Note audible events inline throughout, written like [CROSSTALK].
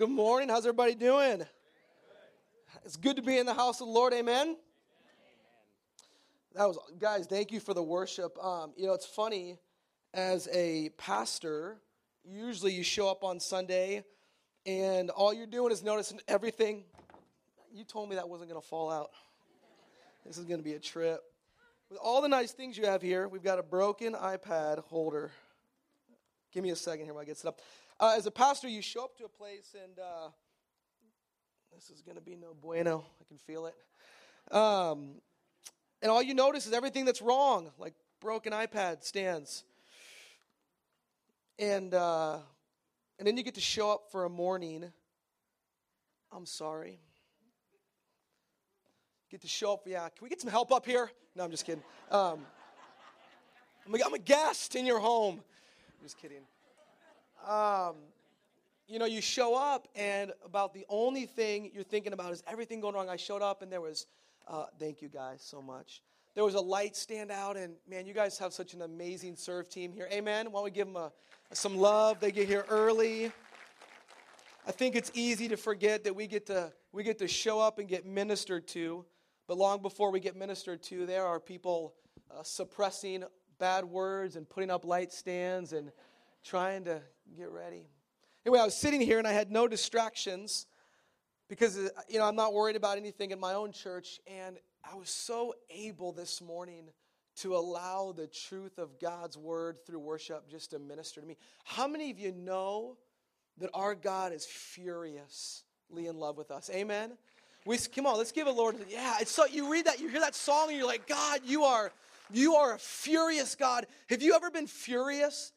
Good morning. How's everybody doing? It's good to be in the house of the Lord. Amen. That was guys. Thank you for the worship. Um, you know, it's funny as a pastor. Usually, you show up on Sunday, and all you're doing is noticing everything. You told me that wasn't going to fall out. This is going to be a trip. With all the nice things you have here, we've got a broken iPad holder. Give me a second here while I get set up. Uh, as a pastor, you show up to a place, and uh, this is going to be no bueno. I can feel it. Um, and all you notice is everything that's wrong, like broken iPad stands. And, uh, and then you get to show up for a morning. I'm sorry. Get to show up. Yeah, can we get some help up here? No, I'm just kidding. Um, I'm, a, I'm a guest in your home. I'm just kidding. Um, you know, you show up, and about the only thing you're thinking about is everything going wrong. I showed up, and there was, uh, thank you guys so much. There was a light stand out, and man, you guys have such an amazing serve team here. Amen. Why don't we give them a, some love? They get here early. I think it's easy to forget that we get to we get to show up and get ministered to, but long before we get ministered to, there are people uh, suppressing bad words and putting up light stands and trying to get ready. Anyway, I was sitting here and I had no distractions because uh, you know I'm not worried about anything in my own church, and I was so able this morning to allow the truth of God's word through worship just to minister to me. How many of you know that our God is furiously in love with us? Amen. We come on, let's give a Lord. Yeah, it's so you read that, you hear that song, and you're like, God, you are you are a furious God. Have you ever been furious?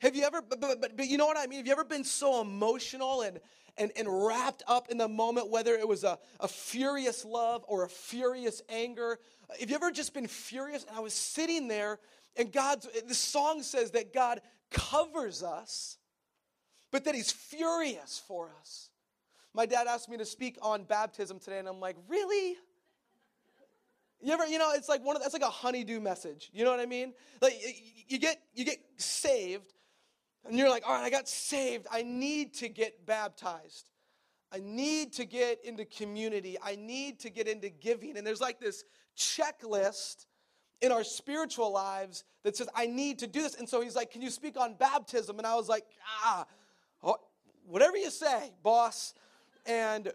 Have you ever, but, but, but, you know what I mean? Have you ever been so emotional and, and, and wrapped up in the moment, whether it was a, a furious love or a furious anger? Have you ever just been furious? And I was sitting there, and God's, the song says that God covers us, but that He's furious for us. My dad asked me to speak on baptism today, and I'm like, really? You ever, you know, it's like one of that's like a honeydew message. You know what I mean? Like you get you get saved, and you're like, all right, I got saved. I need to get baptized. I need to get into community. I need to get into giving. And there's like this checklist in our spiritual lives that says, I need to do this. And so he's like, Can you speak on baptism? And I was like, Ah, whatever you say, boss. And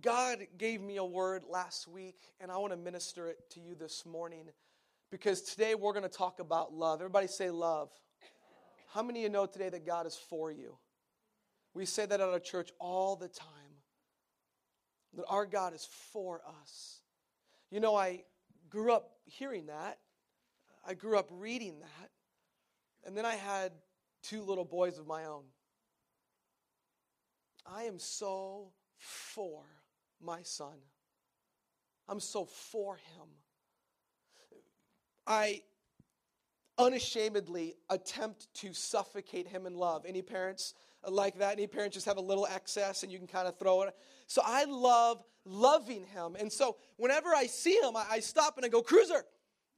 God gave me a word last week, and I want to minister it to you this morning because today we're going to talk about love. Everybody say love. How many of you know today that God is for you? We say that at our church all the time that our God is for us. You know, I grew up hearing that, I grew up reading that, and then I had two little boys of my own. I am so for my son. I'm so for him. I unashamedly attempt to suffocate him in love. Any parents like that? Any parents just have a little excess and you can kind of throw it? So I love loving him. And so whenever I see him, I, I stop and I go, Cruiser!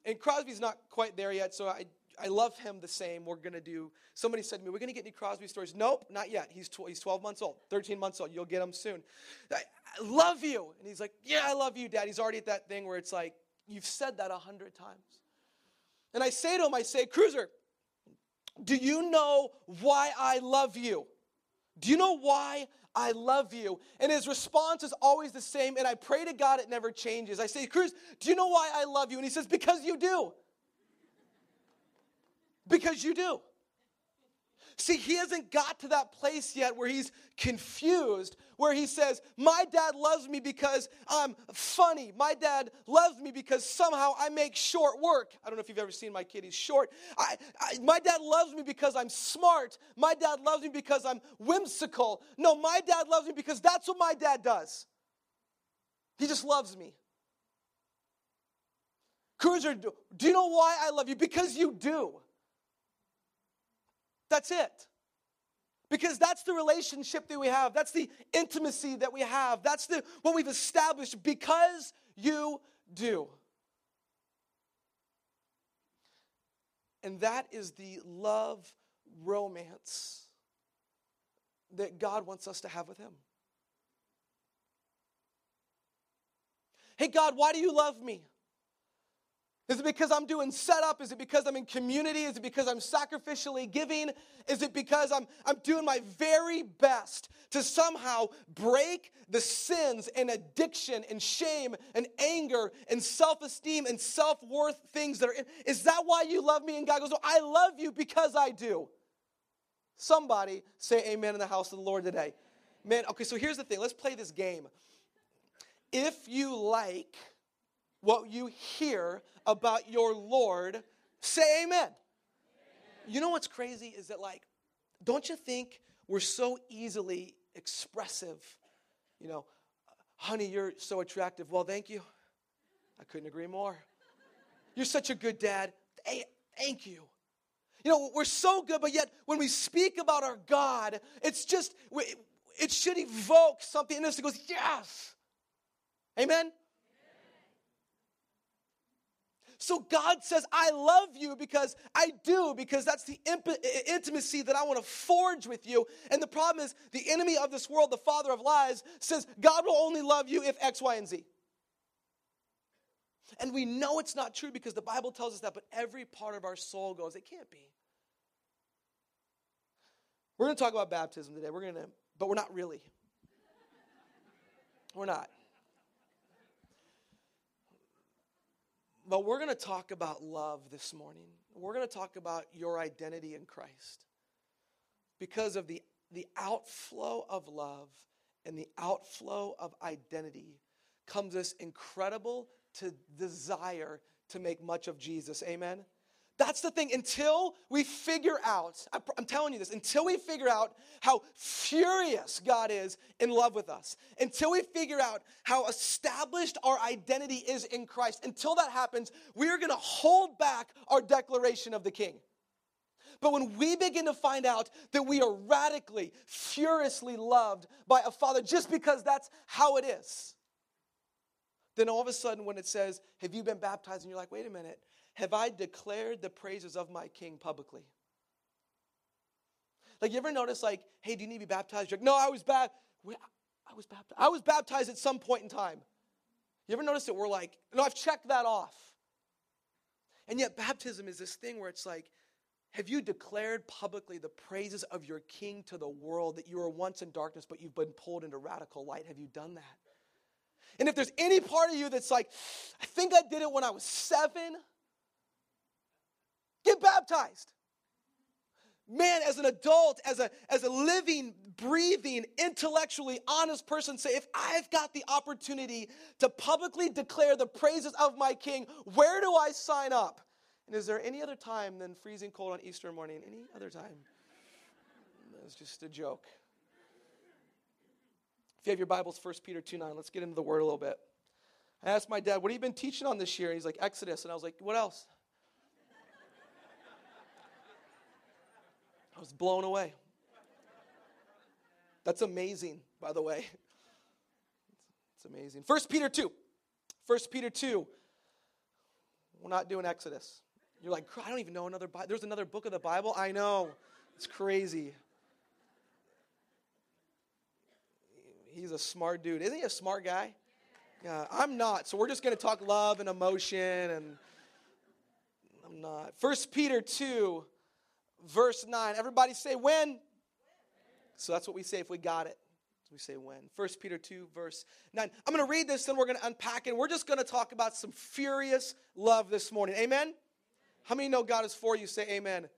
And Crosby's not quite there yet, so I, I love him the same. We're going to do, somebody said to me, we're going to get any Crosby stories. Nope, not yet. He's, tw- he's 12 months old, 13 months old. You'll get him soon. I, I love you. And he's like, yeah, I love you, Dad. He's already at that thing where it's like, you've said that a hundred times. And I say to him, I say, Cruiser, do you know why I love you? Do you know why I love you? And his response is always the same. And I pray to God it never changes. I say, Cruz, do you know why I love you? And he says, Because you do. Because you do. See, he hasn't got to that place yet where he's confused, where he says, My dad loves me because I'm funny. My dad loves me because somehow I make short work. I don't know if you've ever seen my kid, he's short. I, I, my dad loves me because I'm smart. My dad loves me because I'm whimsical. No, my dad loves me because that's what my dad does. He just loves me. Cruiser, do you know why I love you? Because you do. That's it. Because that's the relationship that we have. That's the intimacy that we have. That's the what we've established because you do. And that is the love romance that God wants us to have with Him. Hey, God, why do you love me? Is it because I'm doing setup? Is it because I'm in community? Is it because I'm sacrificially giving? Is it because I'm, I'm doing my very best to somehow break the sins and addiction and shame and anger and self esteem and self worth things that are in? Is that why you love me? And God goes, well, I love you because I do. Somebody say amen in the house of the Lord today. Man, okay, so here's the thing. Let's play this game. If you like, what you hear about your Lord, say amen. amen. You know what's crazy is that, like, don't you think we're so easily expressive? You know, honey, you're so attractive. Well, thank you. I couldn't agree more. You're such a good dad. Thank you. You know, we're so good, but yet when we speak about our God, it's just, it should evoke something in us that goes, yes. Amen? So God says, I love you because I do, because that's the imp- intimacy that I want to forge with you. And the problem is, the enemy of this world, the father of lies, says God will only love you if X, Y, and Z. And we know it's not true because the Bible tells us that, but every part of our soul goes, it can't be. We're going to talk about baptism today. We're going to, but we're not really. We're not. But we're going to talk about love this morning. We're going to talk about your identity in Christ. Because of the, the outflow of love and the outflow of identity comes this incredible to desire to make much of Jesus. Amen. That's the thing. Until we figure out, I'm telling you this, until we figure out how furious God is in love with us, until we figure out how established our identity is in Christ, until that happens, we are going to hold back our declaration of the King. But when we begin to find out that we are radically, furiously loved by a Father just because that's how it is, then all of a sudden, when it says, Have you been baptized? and you're like, Wait a minute, have I declared the praises of my king publicly? Like, you ever notice, like, hey, do you need to be baptized? You're like, no, I was bad. I was baptized. I was baptized at some point in time. You ever notice that we're like, no, I've checked that off. And yet, baptism is this thing where it's like, have you declared publicly the praises of your king to the world that you were once in darkness, but you've been pulled into radical light? Have you done that? And if there's any part of you that's like, I think I did it when I was seven, Get baptized. Man, as an adult, as a, as a living, breathing, intellectually honest person, say, if I've got the opportunity to publicly declare the praises of my King, where do I sign up? And is there any other time than freezing cold on Easter morning? Any other time? It's just a joke. If you have your Bibles, 1 Peter 2 9, let's get into the word a little bit. I asked my dad, What have you been teaching on this year? And he's like, Exodus. And I was like, What else? Was blown away. That's amazing, by the way. It's amazing. First Peter 2. First Peter 2. We're not doing Exodus. You're like, I don't even know another Bible. There's another book of the Bible? I know. It's crazy. He's a smart dude. Isn't he a smart guy? Yeah, I'm not. So we're just going to talk love and emotion and I'm not. First Peter 2 verse 9. Everybody say when. So that's what we say if we got it. We say when. 1 Peter 2, verse 9. I'm going to read this, then we're going to unpack it. We're just going to talk about some furious love this morning. Amen? How many know God is for you? Say amen. amen.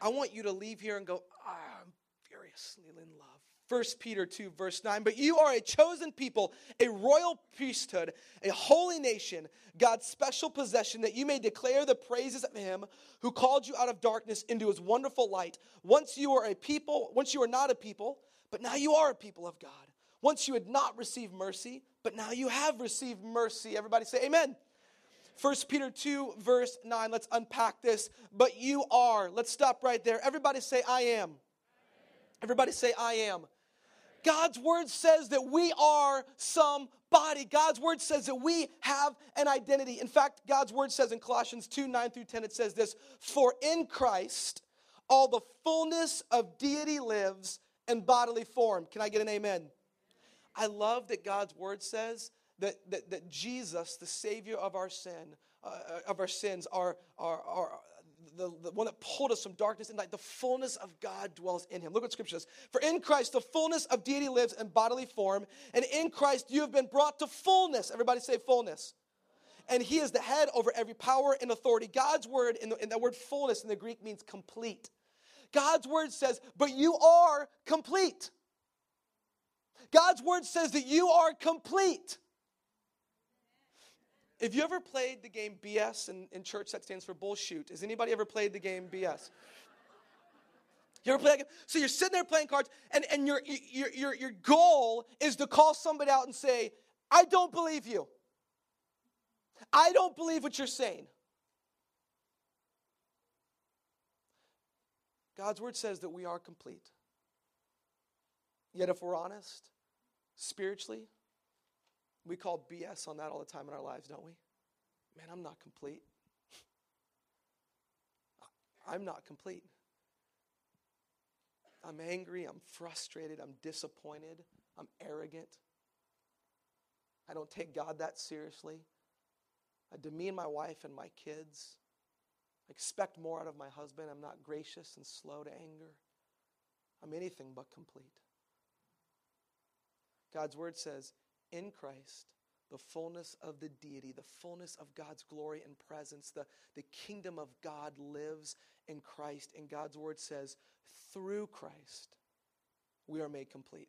I want you to leave here and go, oh, I'm furiously in love. 1 Peter 2, verse 9. But you are a chosen people, a royal priesthood, a holy nation, God's special possession, that you may declare the praises of him who called you out of darkness into his wonderful light. Once you were a people, once you were not a people, but now you are a people of God. Once you had not received mercy, but now you have received mercy. Everybody say amen. 1 Peter 2, verse 9. Let's unpack this. But you are. Let's stop right there. Everybody say, I am. Everybody say, I am. God's word says that we are somebody. God's word says that we have an identity. In fact, God's word says in Colossians 2 9 through 10, it says this For in Christ, all the fullness of deity lives and bodily form. Can I get an amen? I love that God's word says that, that, that Jesus, the Savior of our sin, uh, of our sins, are, are, are the, the one that pulled us from darkness and light, the fullness of God dwells in him. Look what scripture says. For in Christ the fullness of deity lives in bodily form, and in Christ you have been brought to fullness. Everybody say fullness. And he is the head over every power and authority. God's word, in, the, that word fullness in the Greek means complete. God's word says, but you are complete. God's word says that you are complete. If you ever played the game BS in, in church, that stands for bullshit. Has anybody ever played the game BS? You ever play that game? So you're sitting there playing cards, and, and your, your, your, your goal is to call somebody out and say, I don't believe you. I don't believe what you're saying. God's word says that we are complete. Yet, if we're honest, spiritually, we call BS on that all the time in our lives, don't we? Man, I'm not complete. I'm not complete. I'm angry, I'm frustrated, I'm disappointed, I'm arrogant. I don't take God that seriously. I demean my wife and my kids. I expect more out of my husband. I'm not gracious and slow to anger. I'm anything but complete. God's word says, in Christ, the fullness of the deity, the fullness of God's glory and presence, the, the kingdom of God lives in Christ. And God's word says, through Christ, we are made complete.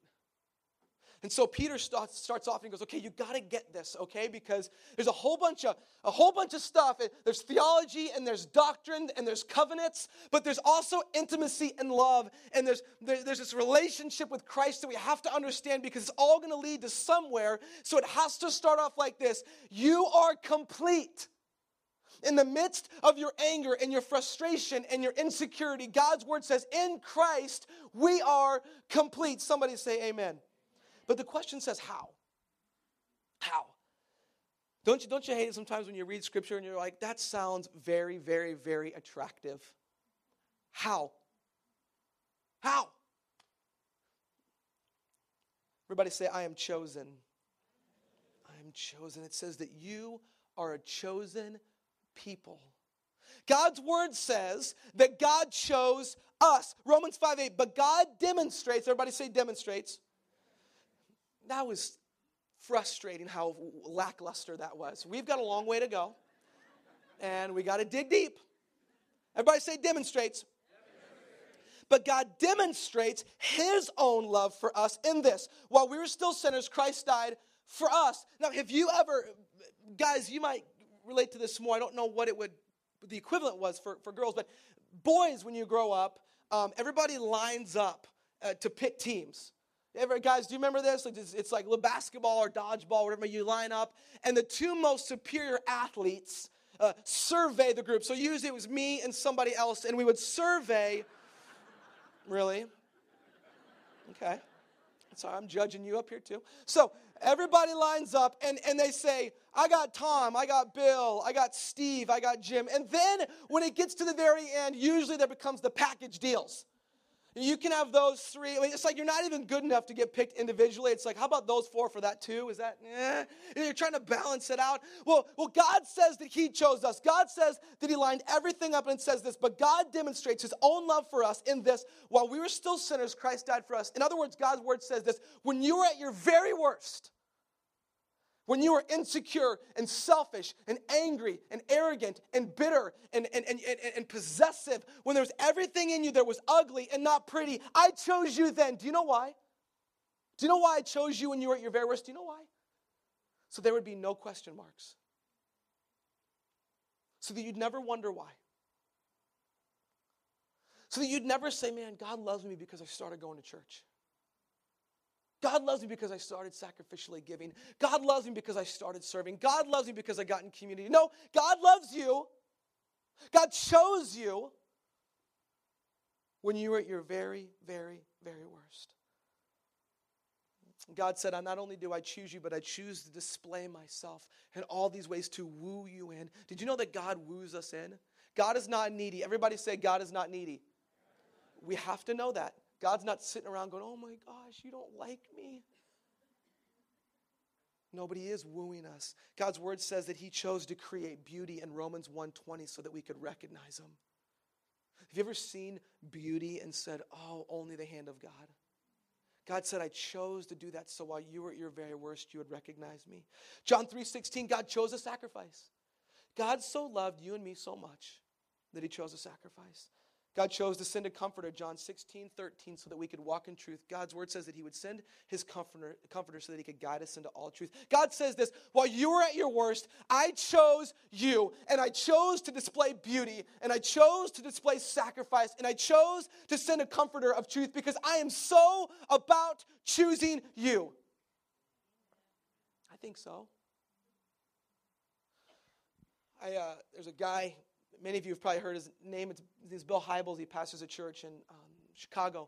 And so Peter starts, starts off and he goes, okay, you got to get this, okay? Because there's a whole bunch of a whole bunch of stuff. There's theology and there's doctrine and there's covenants, but there's also intimacy and love. And there's, there, there's this relationship with Christ that we have to understand because it's all going to lead to somewhere. So it has to start off like this You are complete. In the midst of your anger and your frustration and your insecurity, God's word says, in Christ, we are complete. Somebody say, Amen. But the question says, how? How? Don't you, don't you hate it sometimes when you read scripture and you're like, that sounds very, very, very attractive? How? How? Everybody say, I am chosen. I am chosen. It says that you are a chosen people. God's word says that God chose us. Romans 5 8. But God demonstrates, everybody say demonstrates that was frustrating how lackluster that was. We've got a long way to go, and we got to dig deep. Everybody say demonstrates. But God demonstrates his own love for us in this. While we were still sinners, Christ died for us. Now, have you ever, guys, you might relate to this more. I don't know what it would, the equivalent was for, for girls, but boys, when you grow up, um, everybody lines up uh, to pick teams. Ever, guys, do you remember this? It's, it's like basketball or dodgeball, whatever you line up, and the two most superior athletes uh, survey the group. So usually it was me and somebody else, and we would survey. really? Okay. So I'm judging you up here too. So everybody lines up and, and they say, I got Tom, I got Bill, I got Steve, I got Jim. And then when it gets to the very end, usually there becomes the package deals. You can have those three. I mean, it's like you're not even good enough to get picked individually. It's like, how about those four for that too? Is that, eh? You're trying to balance it out. Well, well, God says that He chose us. God says that He lined everything up and says this, but God demonstrates His own love for us in this. While we were still sinners, Christ died for us. In other words, God's word says this when you were at your very worst, when you are insecure and selfish and angry and arrogant and bitter and, and, and, and, and possessive, when there's everything in you that was ugly and not pretty, I chose you then. Do you know why? Do you know why I chose you when you were at your very worst? Do you know why? So there would be no question marks. So that you'd never wonder why. So that you'd never say, man, God loves me because I started going to church. God loves me because I started sacrificially giving. God loves me because I started serving. God loves me because I got in community. No, God loves you. God chose you when you were at your very, very, very worst. God said, I Not only do I choose you, but I choose to display myself in all these ways to woo you in. Did you know that God woos us in? God is not needy. Everybody say, God is not needy. We have to know that. God's not sitting around going, oh my gosh, you don't like me. Nobody is wooing us. God's word says that he chose to create beauty in Romans 1:20 so that we could recognize him. Have you ever seen beauty and said, "Oh, only the hand of God"? God said, I chose to do that so while you were at your very worst, you would recognize me. John 3:16, God chose a sacrifice. God so loved you and me so much that he chose a sacrifice. God chose to send a comforter, John 16, 13, so that we could walk in truth. God's word says that he would send his comforter, comforter so that he could guide us into all truth. God says this while you were at your worst, I chose you, and I chose to display beauty, and I chose to display sacrifice, and I chose to send a comforter of truth because I am so about choosing you. I think so. I, uh, there's a guy Many of you have probably heard his name. It's, it's Bill Hybels. He pastors a church in um, Chicago.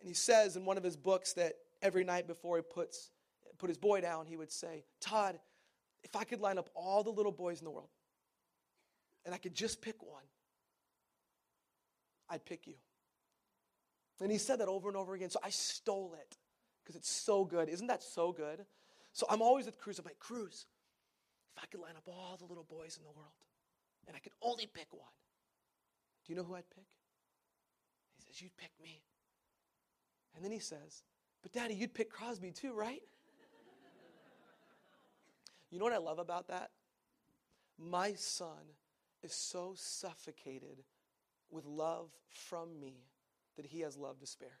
And he says in one of his books that every night before he puts, put his boy down, he would say, Todd, if I could line up all the little boys in the world and I could just pick one, I'd pick you. And he said that over and over again. So I stole it because it's so good. Isn't that so good? So I'm always at Cruz. I'm like, Cruz, if I could line up all the little boys in the world and I could only pick one, do you know who I'd pick? He says, You'd pick me. And then he says, But daddy, you'd pick Crosby too, right? [LAUGHS] you know what I love about that? My son is so suffocated with love from me that he has love to spare.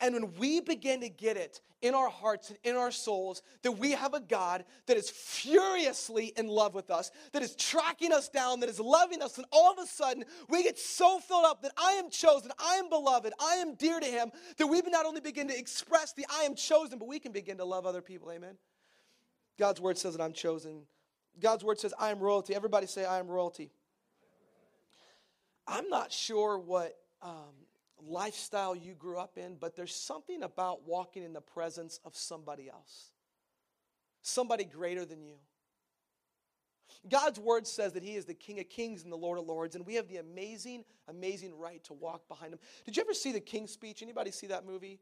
And when we begin to get it in our hearts and in our souls that we have a God that is furiously in love with us, that is tracking us down, that is loving us, and all of a sudden we get so filled up that I am chosen, I am beloved, I am dear to Him, that we not only begin to express the I am chosen, but we can begin to love other people. Amen. God's word says that I'm chosen. God's word says I am royalty. Everybody say I am royalty. I'm not sure what um, lifestyle you grew up in, but there's something about walking in the presence of somebody else, somebody greater than you. God's word says that He is the King of Kings and the Lord of Lords, and we have the amazing, amazing right to walk behind Him. Did you ever see the King's Speech? Anybody see that movie?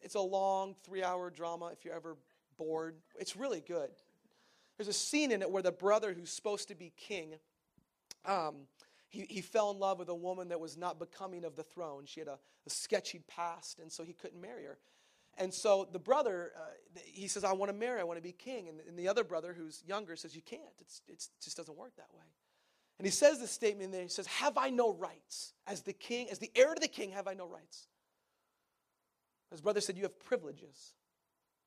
It's a long three-hour drama. If you're ever bored, it's really good. There's a scene in it where the brother who's supposed to be king, um, he, he fell in love with a woman that was not becoming of the throne. She had a, a sketchy past, and so he couldn't marry her. And so the brother, uh, he says, I want to marry, I want to be king. And, and, the other brother, who's younger, says, You can't. It's, it's, it just doesn't work that way. And he says this statement there. He says, Have I no rights? As the king, as the heir to the king, have I no rights? His brother said, You have privileges.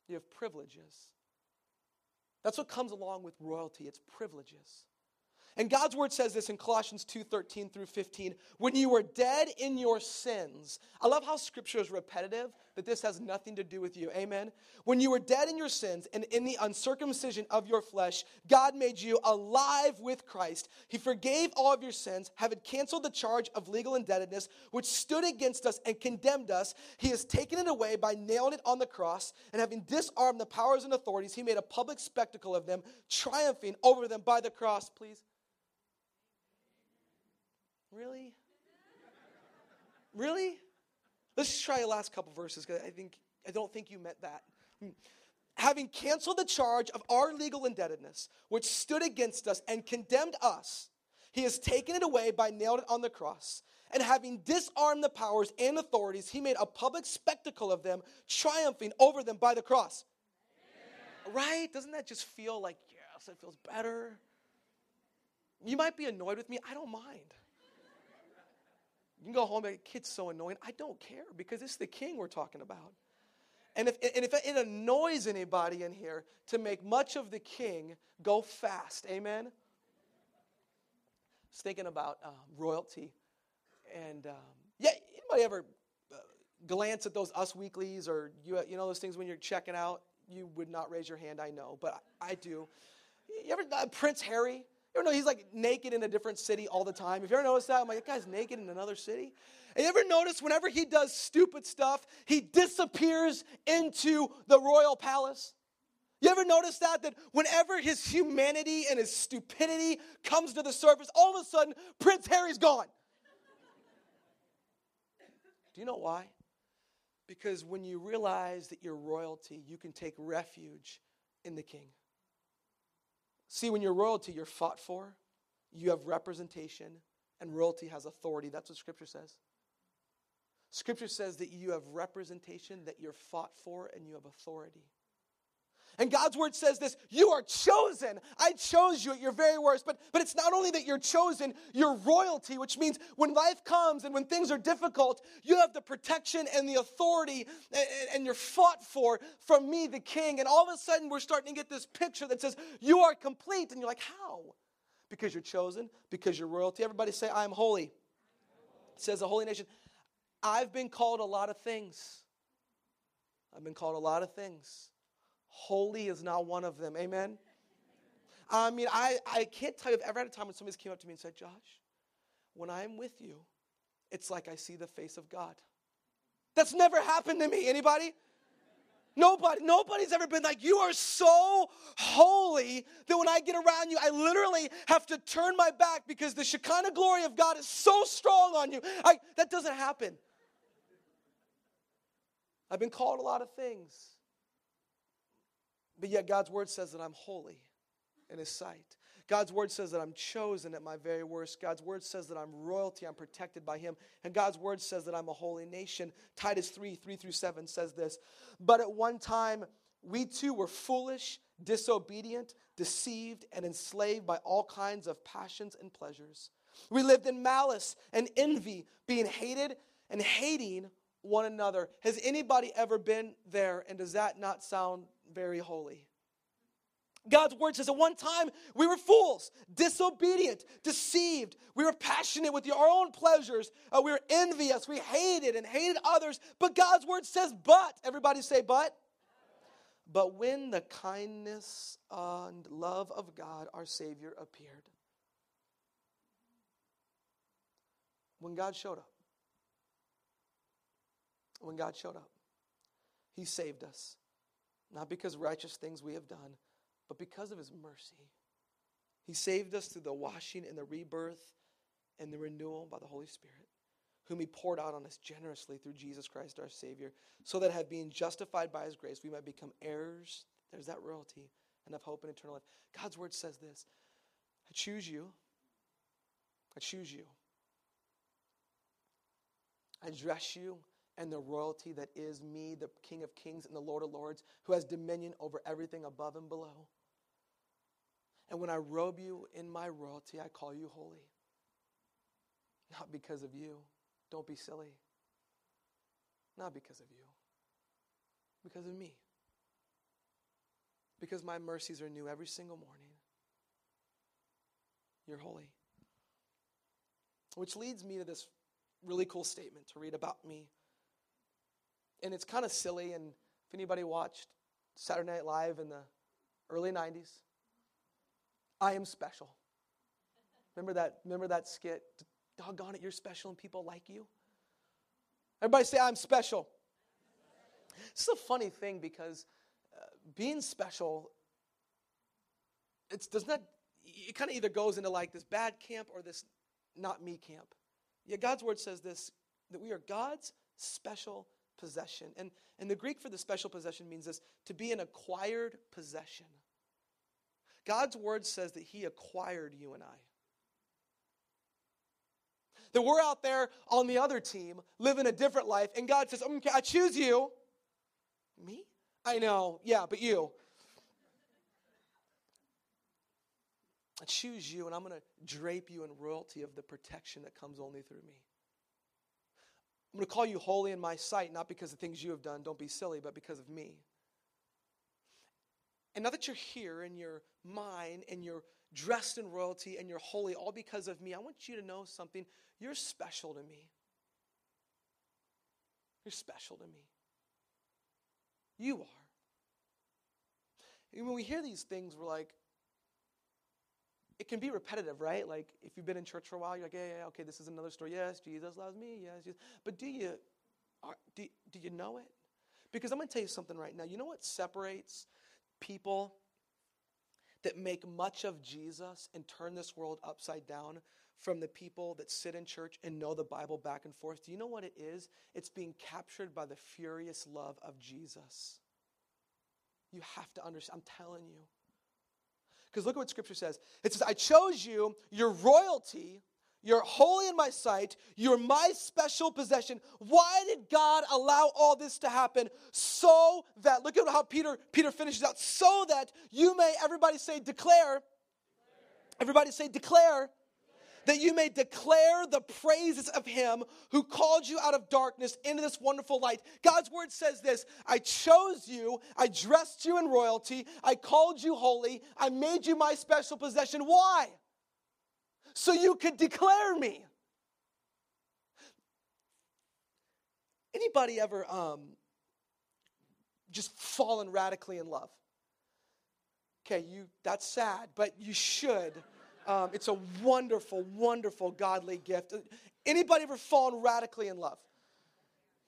You have privileges. That's what comes along with royalty, it's privileges. And God's word says this in Colossians 2 13 through 15. When you were dead in your sins, I love how scripture is repetitive, that this has nothing to do with you. Amen. When you were dead in your sins and in the uncircumcision of your flesh, God made you alive with Christ. He forgave all of your sins, having canceled the charge of legal indebtedness, which stood against us and condemned us. He has taken it away by nailing it on the cross, and having disarmed the powers and authorities, he made a public spectacle of them, triumphing over them by the cross. Please. Really? Really? Let's just try the last couple verses because I think I don't think you meant that. Hmm. Having canceled the charge of our legal indebtedness, which stood against us and condemned us, he has taken it away by nailing it on the cross. And having disarmed the powers and authorities, he made a public spectacle of them, triumphing over them by the cross. Right? Doesn't that just feel like, yes, it feels better? You might be annoyed with me. I don't mind. You can go home and kid's so annoying. I don't care because it's the king we're talking about. And if, and if it annoys anybody in here to make much of the king, go fast. Amen? I was thinking about um, royalty. And um, yeah, anybody ever uh, glance at those Us Weeklies or you, you know those things when you're checking out? You would not raise your hand, I know, but I, I do. You ever, uh, Prince Harry? You ever know he's like naked in a different city all the time? Have you ever noticed that? I'm like, that guy's naked in another city. And you ever notice whenever he does stupid stuff, he disappears into the royal palace? You ever notice that? That whenever his humanity and his stupidity comes to the surface, all of a sudden, Prince Harry's gone. Do you know why? Because when you realize that you're royalty, you can take refuge in the king. See, when you're royalty, you're fought for, you have representation, and royalty has authority. That's what Scripture says. Scripture says that you have representation, that you're fought for, and you have authority. And God's word says this you are chosen. I chose you at your very worst. But, but it's not only that you're chosen, you're royalty, which means when life comes and when things are difficult, you have the protection and the authority and, and you're fought for from me, the king. And all of a sudden, we're starting to get this picture that says, You are complete. And you're like, How? Because you're chosen, because you're royalty. Everybody say, I am holy. It says the holy nation. I've been called a lot of things. I've been called a lot of things. Holy is not one of them. Amen? I mean, I, I can't tell you I've ever had a time when somebody came up to me and said, Josh, when I'm with you, it's like I see the face of God. That's never happened to me. Anybody? Nobody, nobody's ever been like, you are so holy that when I get around you, I literally have to turn my back because the Shekinah glory of God is so strong on you. I, that doesn't happen. I've been called a lot of things. But yet, God's word says that I'm holy in His sight. God's word says that I'm chosen at my very worst. God's word says that I'm royalty, I'm protected by Him. And God's word says that I'm a holy nation. Titus 3 3 through 7 says this. But at one time, we too were foolish, disobedient, deceived, and enslaved by all kinds of passions and pleasures. We lived in malice and envy, being hated and hating one another. Has anybody ever been there? And does that not sound very holy? God's word says at one time we were fools, disobedient, deceived. We were passionate with our own pleasures. Uh, we were envious. We hated and hated others. But God's word says, but. Everybody say, but. But when the kindness and love of God, our Savior, appeared, when God showed up, when God showed up. He saved us, not because righteous things we have done, but because of His mercy. He saved us through the washing and the rebirth and the renewal by the Holy Spirit, whom He poured out on us generously through Jesus Christ our Savior, so that have been justified by His grace, we might become heirs. There's that royalty and have hope and eternal life. God's word says this I choose you. I choose you. I dress you and the royalty that is me, the King of Kings and the Lord of Lords, who has dominion over everything above and below. And when I robe you in my royalty, I call you holy. Not because of you. Don't be silly. Not because of you. Because of me. Because my mercies are new every single morning. You're holy. Which leads me to this really cool statement to read about me and it's kind of silly. And if anybody watched Saturday Night Live in the early 90s, I am special. Remember that, remember that skit? Doggone it, you're special and people like you. Everybody say, I'm special. This is a funny thing because uh, being special, it does not, it kind of either goes into like this bad camp or this not me camp. Yeah, God's word says this that we are God's special possession. And, and the Greek for the special possession means this to be an acquired possession. God's word says that He acquired you and I. That we're out there on the other team living a different life, and God says, okay, I choose you. Me? I know, yeah, but you. I choose you, and I'm going to drape you in royalty of the protection that comes only through me. I'm going to call you holy in my sight, not because of things you have done, don't be silly, but because of me. And now that you're here and you're mine and you're dressed in royalty and you're holy, all because of me, I want you to know something. You're special to me. You're special to me. You are. And when we hear these things, we're like, it can be repetitive, right? Like if you've been in church for a while, you're like, yeah, yeah, okay, this is another story. Yes, Jesus loves me. Yes, Jesus. But do you, are, do, do you know it? Because I'm going to tell you something right now. You know what separates people that make much of Jesus and turn this world upside down from the people that sit in church and know the Bible back and forth. Do you know what it is? It's being captured by the furious love of Jesus. You have to understand. I'm telling you. Because look at what Scripture says it says, I chose you, your royalty. You're holy in my sight. You're my special possession. Why did God allow all this to happen? So that, look at how Peter, Peter finishes out, so that you may, everybody say, declare. Everybody say, declare that you may declare the praises of him who called you out of darkness into this wonderful light. God's word says this I chose you, I dressed you in royalty, I called you holy, I made you my special possession. Why? So you could declare me. Anybody ever um, just fallen radically in love? Okay, you that's sad, but you should. Um, it's a wonderful, wonderful godly gift. Anybody ever fallen radically in love?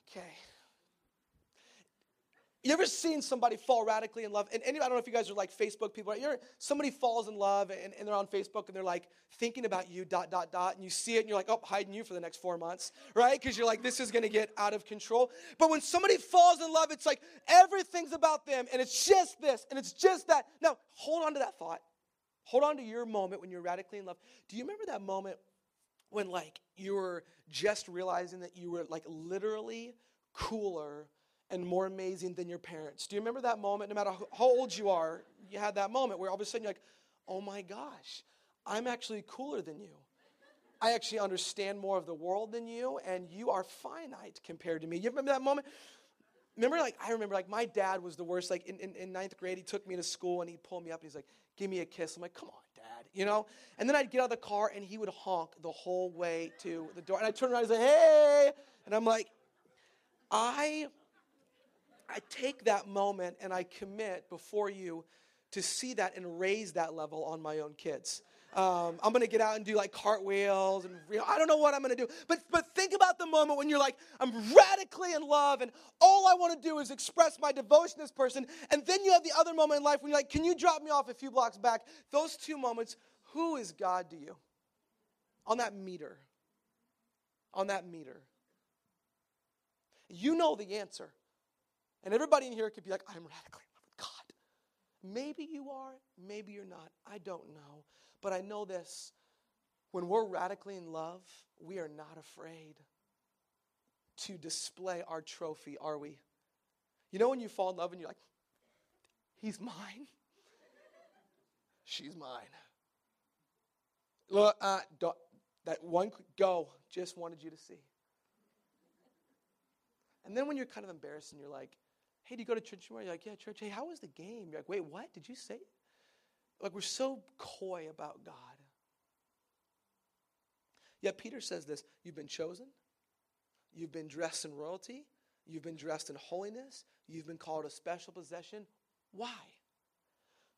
Okay. You ever seen somebody fall radically in love? And any, I don't know if you guys are like Facebook people. Right? You're, somebody falls in love and, and, they're on Facebook and they're like thinking about you, dot, dot, dot. And you see it and you're like, oh, hiding you for the next four months, right? Because you're like, this is going to get out of control. But when somebody falls in love, it's like everything's about them and it's just this and it's just that. Now, hold on to that thought. Hold on to your moment when you're radically in love. Do you remember that moment when like you were just realizing that you were like literally cooler and more amazing than your parents? Do you remember that moment? No matter how old you are, you had that moment where all of a sudden you're like, oh my gosh, I'm actually cooler than you. I actually understand more of the world than you, and you are finite compared to me. You remember that moment? Remember, like, I remember, like, my dad was the worst. Like, in, in, in ninth grade, he took me to school and he pulled me up and he's like, give me a kiss. I'm like, come on, dad, you know? And then I'd get out of the car and he would honk the whole way to the door. And I'd turn around and say, hey. And I'm like, I, I take that moment and I commit before you to see that and raise that level on my own kids. Um, I'm gonna get out and do like cartwheels and I don't know what I'm gonna do. But but think about the moment when you're like, I'm radically in love and all I want to do is express my devotion to this person. And then you have the other moment in life when you're like, can you drop me off a few blocks back? Those two moments, who is God to you? On that meter. On that meter. You know the answer. And everybody in here could be like, I'm radically in love with God. Maybe you are, maybe you're not. I don't know. But I know this when we're radically in love, we are not afraid to display our trophy, are we? You know when you fall in love and you're like, he's mine, [LAUGHS] she's mine. Look, uh, that one go, just wanted you to see. And then when you're kind of embarrassed and you're like, hey, do you go to church tomorrow? You're like, yeah, church. Hey, how was the game? You're like, wait, what? Did you say it? Like we're so coy about God. Yet Peter says this you've been chosen, you've been dressed in royalty, you've been dressed in holiness, you've been called a special possession. Why?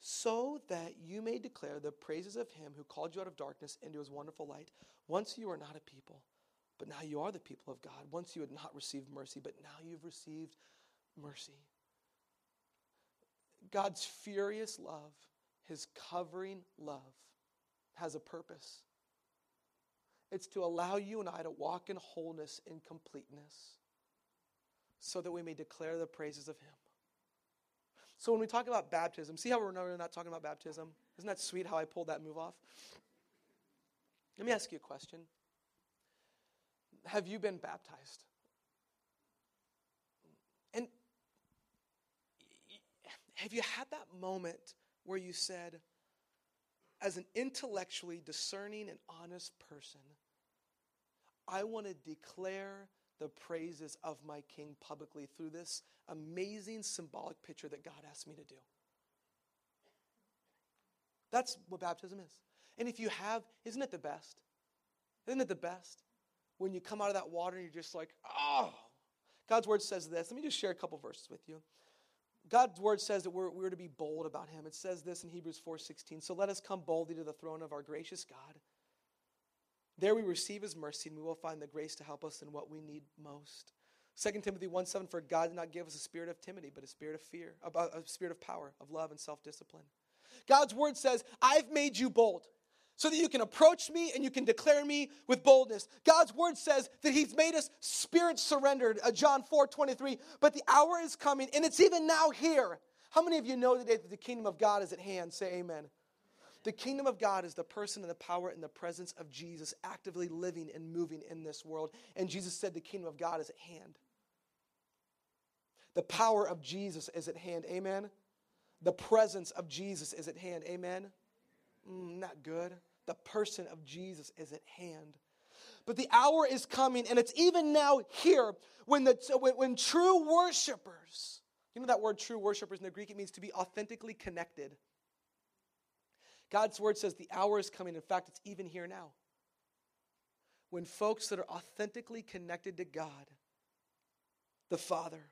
So that you may declare the praises of him who called you out of darkness into his wonderful light. Once you were not a people, but now you are the people of God. Once you had not received mercy, but now you've received mercy. God's furious love his covering love has a purpose. It's to allow you and I to walk in wholeness and completeness so that we may declare the praises of Him. So when we talk about baptism, see how we're not talking about baptism? Isn't that sweet how I pulled that move off? Let me ask you a question. Have you been baptized? And have you had that moment where you said, as an intellectually discerning and honest person, I want to declare the praises of my King publicly through this amazing symbolic picture that God asked me to do. That's what baptism is. And if you have, isn't it the best? Isn't it the best? When you come out of that water and you're just like, oh. God's word says this. Let me just share a couple verses with you. God's word says that we're, we're to be bold about him. It says this in Hebrews 4:16. So let us come boldly to the throne of our gracious God. There we receive his mercy and we will find the grace to help us in what we need most. 2 Timothy 1 7, for God did not give us a spirit of timidity, but a spirit of fear, a spirit of power, of love, and self discipline. God's word says, I've made you bold. So that you can approach me and you can declare me with boldness. God's word says that he's made us spirit surrendered, uh, John 4 23. But the hour is coming, and it's even now here. How many of you know today that the kingdom of God is at hand? Say amen. The kingdom of God is the person and the power and the presence of Jesus actively living and moving in this world. And Jesus said the kingdom of God is at hand. The power of Jesus is at hand. Amen. The presence of Jesus is at hand. Amen. Mm, not good. The person of Jesus is at hand. But the hour is coming, and it's even now here when, the, when, when true worshipers, you know that word true worshipers in the Greek, it means to be authentically connected. God's word says the hour is coming. In fact, it's even here now. When folks that are authentically connected to God, the Father,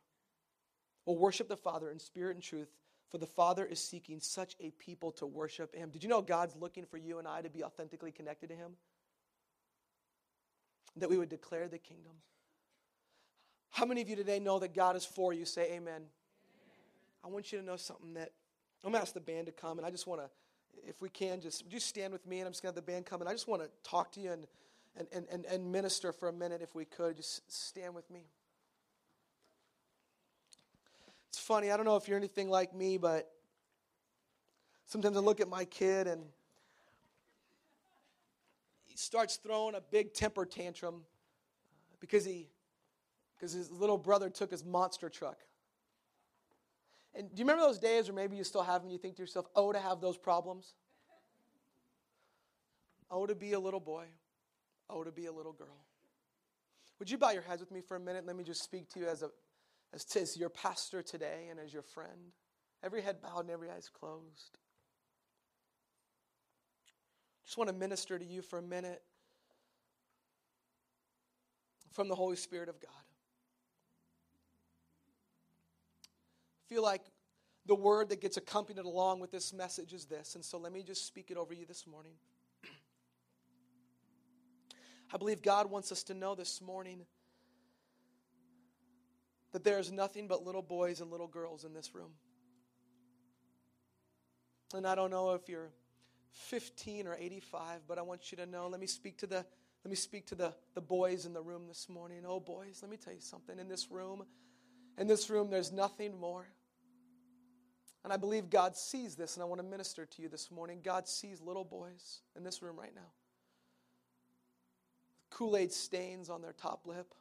will worship the Father in spirit and truth, for the Father is seeking such a people to worship Him. Did you know God's looking for you and I to be authentically connected to Him? That we would declare the kingdom. How many of you today know that God is for you? Say amen. amen. I want you to know something that I'm going to ask the band to come, and I just want to if we can, just just stand with me, and I'm just going to have the band come. And I just want to talk to you and, and, and, and minister for a minute, if we could. Just stand with me. It's funny, I don't know if you're anything like me, but sometimes I look at my kid and he starts throwing a big temper tantrum because he because his little brother took his monster truck. And do you remember those days, or maybe you still have them, you think to yourself, oh, to have those problems? Oh, to be a little boy. Oh, to be a little girl. Would you bow your heads with me for a minute? Let me just speak to you as, a, as, to, as your pastor today and as your friend. Every head bowed and every eyes closed. Just want to minister to you for a minute from the Holy Spirit of God. I feel like the word that gets accompanied along with this message is this. And so let me just speak it over you this morning. [CLEARS THROAT] I believe God wants us to know this morning that there is nothing but little boys and little girls in this room. And I don't know if you're 15 or 85, but I want you to know, let me speak to the let me speak to the, the boys in the room this morning. Oh boys, let me tell you something. In this room, in this room, there's nothing more and I believe God sees this, and I want to minister to you this morning. God sees little boys in this room right now. Kool Aid stains on their top lip,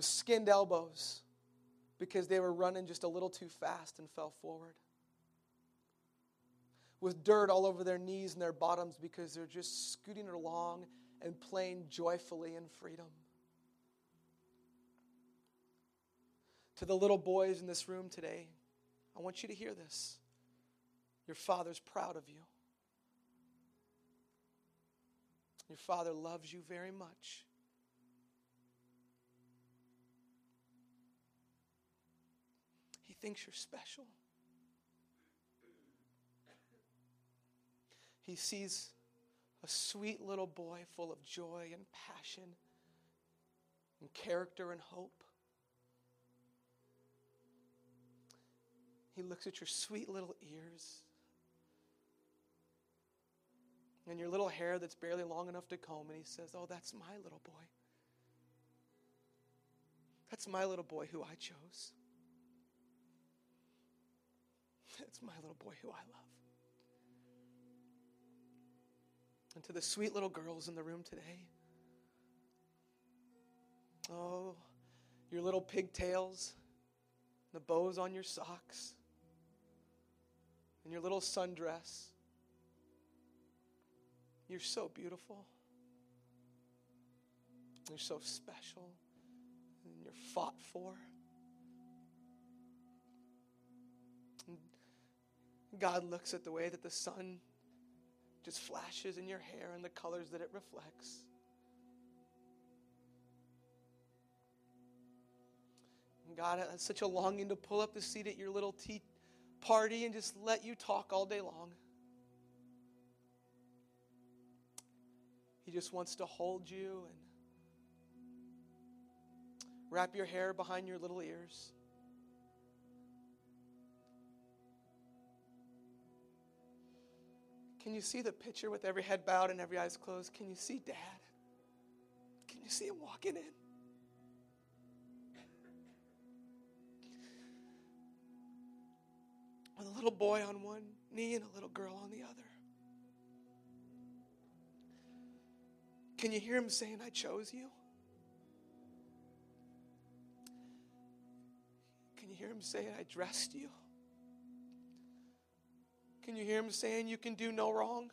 with skinned elbows because they were running just a little too fast and fell forward, with dirt all over their knees and their bottoms because they're just scooting along and playing joyfully in freedom. To the little boys in this room today, I want you to hear this. Your father's proud of you. Your father loves you very much. Thinks you're special. He sees a sweet little boy full of joy and passion and character and hope. He looks at your sweet little ears and your little hair that's barely long enough to comb, and he says, Oh, that's my little boy. That's my little boy who I chose. That's my little boy who I love. And to the sweet little girls in the room today, oh, your little pigtails, the bows on your socks, and your little sundress. You're so beautiful. You're so special. And you're fought for. God looks at the way that the sun just flashes in your hair and the colors that it reflects. And God has such a longing to pull up the seat at your little tea party and just let you talk all day long. He just wants to hold you and wrap your hair behind your little ears. Can you see the picture with every head bowed and every eyes closed? Can you see dad? Can you see him walking in? With a little boy on one knee and a little girl on the other. Can you hear him saying, I chose you? Can you hear him saying, I dressed you? Can you hear him saying, You can do no wrong?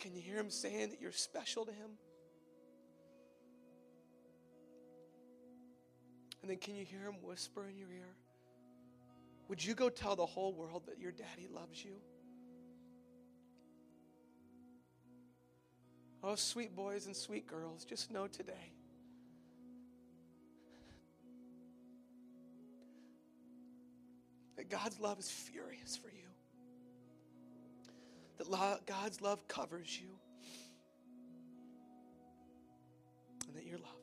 Can you hear him saying that you're special to him? And then can you hear him whisper in your ear, Would you go tell the whole world that your daddy loves you? Oh, sweet boys and sweet girls, just know today. that God's love is furious for you, that lo- God's love covers you, and that your love